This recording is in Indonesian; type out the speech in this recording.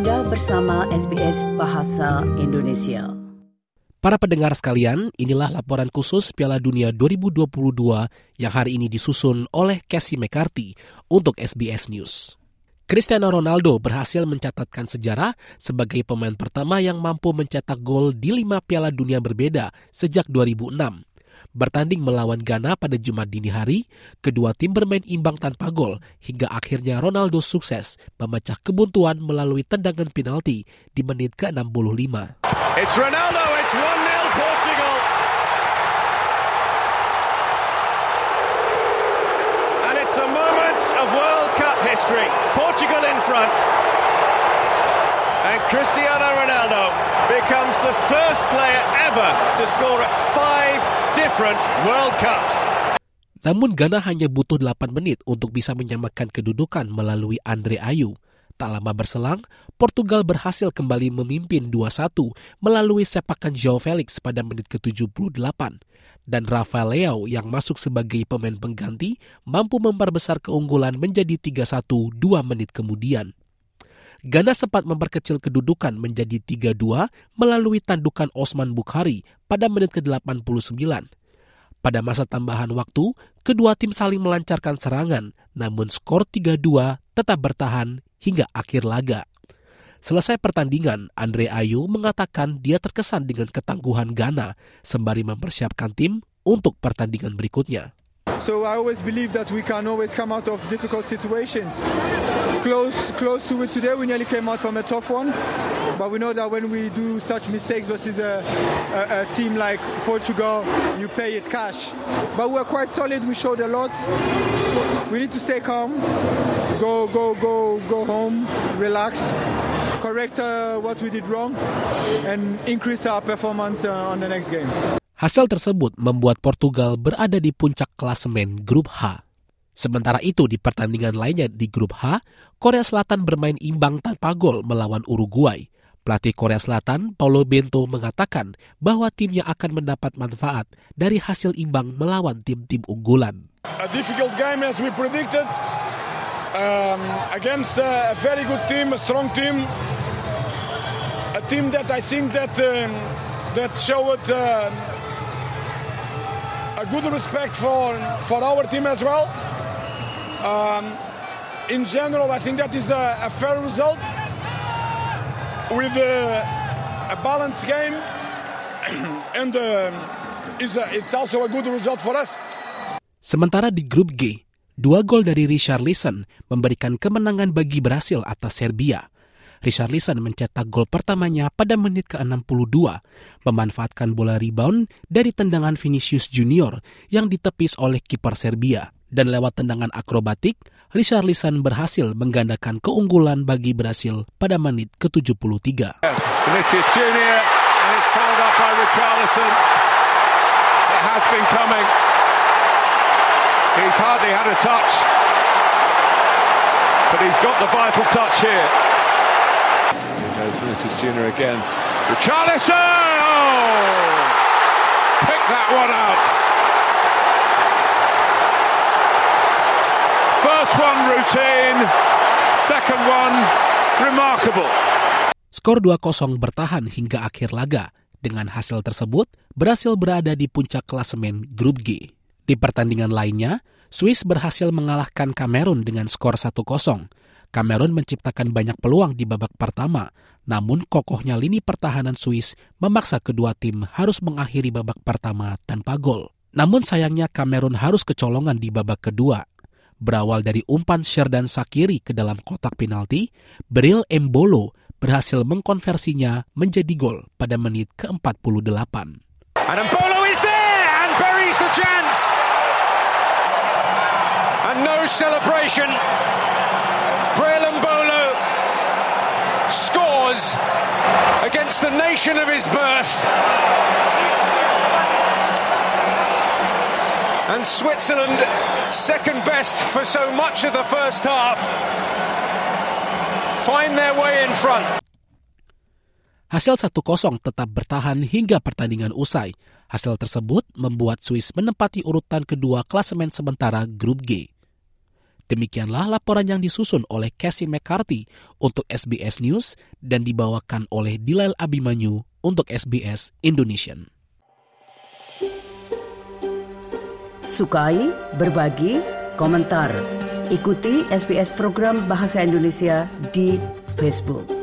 Anda bersama SBS Bahasa Indonesia. Para pendengar sekalian, inilah laporan khusus Piala Dunia 2022 yang hari ini disusun oleh Casey McCarthy untuk SBS News. Cristiano Ronaldo berhasil mencatatkan sejarah sebagai pemain pertama yang mampu mencetak gol di lima Piala Dunia berbeda sejak 2006 bertanding melawan Ghana pada Jumat dini hari, kedua tim bermain imbang tanpa gol hingga akhirnya Ronaldo sukses memecah kebuntuan melalui tendangan penalti di menit ke-65. It's Ronaldo, it's 1-0 Portugal. And it's a moment of World Cup history. Portugal in front. And Cristiano Ronaldo becomes the first player ever to score at five different World Cups. Namun Ghana hanya butuh 8 menit untuk bisa menyamakan kedudukan melalui Andre Ayu. Tak lama berselang, Portugal berhasil kembali memimpin 2-1 melalui sepakan João Felix pada menit ke-78. Dan Rafael Leao yang masuk sebagai pemain pengganti mampu memperbesar keunggulan menjadi 3-1 dua menit kemudian. Ghana sempat memperkecil kedudukan menjadi 3-2 melalui tandukan Osman Bukhari pada menit ke-89. Pada masa tambahan waktu, kedua tim saling melancarkan serangan, namun skor 3-2 tetap bertahan hingga akhir laga. Selesai pertandingan, Andre Ayu mengatakan dia terkesan dengan ketangguhan Ghana sembari mempersiapkan tim untuk pertandingan berikutnya. So I always believe that we can always come out of difficult situations. Close, close to it today, we nearly came out from a tough one. But we know that when we do such mistakes versus a, a, a team like Portugal, you pay it cash. But we're quite solid. We showed a lot. We need to stay calm. Go, go, go, go home. Relax. Correct uh, what we did wrong, and increase our performance uh, on the next game. Hasil tersebut membuat Portugal berada di puncak klasemen grup H. Sementara itu di pertandingan lainnya di grup H, Korea Selatan bermain imbang tanpa gol melawan Uruguay. Pelatih Korea Selatan, Paulo Bento, mengatakan bahwa timnya akan mendapat manfaat dari hasil imbang melawan tim-tim unggulan. A difficult game as we predicted. Um, against a very good team, a strong team. A team that I think that um, that showed uh, a good respect for, for our team as well. Um, in general, I think that is a, a fair result with a, a balanced game, and uh, is a, it's also a good result for us. Sementara di grup G, dua gol dari Richard Richarlison memberikan kemenangan bagi Brasil atas Serbia. Richarlison mencetak gol pertamanya pada menit ke-62, memanfaatkan bola rebound dari tendangan Vinicius Junior yang ditepis oleh kiper Serbia. Dan lewat tendangan akrobatik, Richarlison berhasil menggandakan keunggulan bagi Brasil pada menit ke-73. Vinicius Junior and it's followed up by Richarlison. It has been coming. He's hardly had a touch. But he's got the vital touch here. Vinicius Junior again. Richarlison! Oh! Pick that one out. First one routine, second one remarkable. Skor 2-0 bertahan hingga akhir laga. Dengan hasil tersebut, berhasil berada di puncak klasemen Grup G. Di pertandingan lainnya, Swiss berhasil mengalahkan Kamerun dengan skor 1-0. Kamerun menciptakan banyak peluang di babak pertama, namun kokohnya lini pertahanan Swiss memaksa kedua tim harus mengakhiri babak pertama tanpa gol. Namun sayangnya Kamerun harus kecolongan di babak kedua. Berawal dari umpan Sherdan Sakiri ke dalam kotak penalti, Bril Embolo berhasil mengkonversinya menjadi gol pada menit ke-48. And. And no celebration Brelembolo scores against the nation of his birth. And Switzerland, second best for so much of the first half, find their way in front. Hasil 1-0 tetap bertahan hingga pertandingan usai. Hasil tersebut membuat Swiss menempati urutan kedua klasemen sementara grup G. Demikianlah laporan yang disusun oleh Casey McCarthy untuk SBS News dan dibawakan oleh Dilail Abimanyu untuk SBS Indonesian. Sukai, berbagi, komentar. Ikuti SBS program Bahasa Indonesia di Facebook.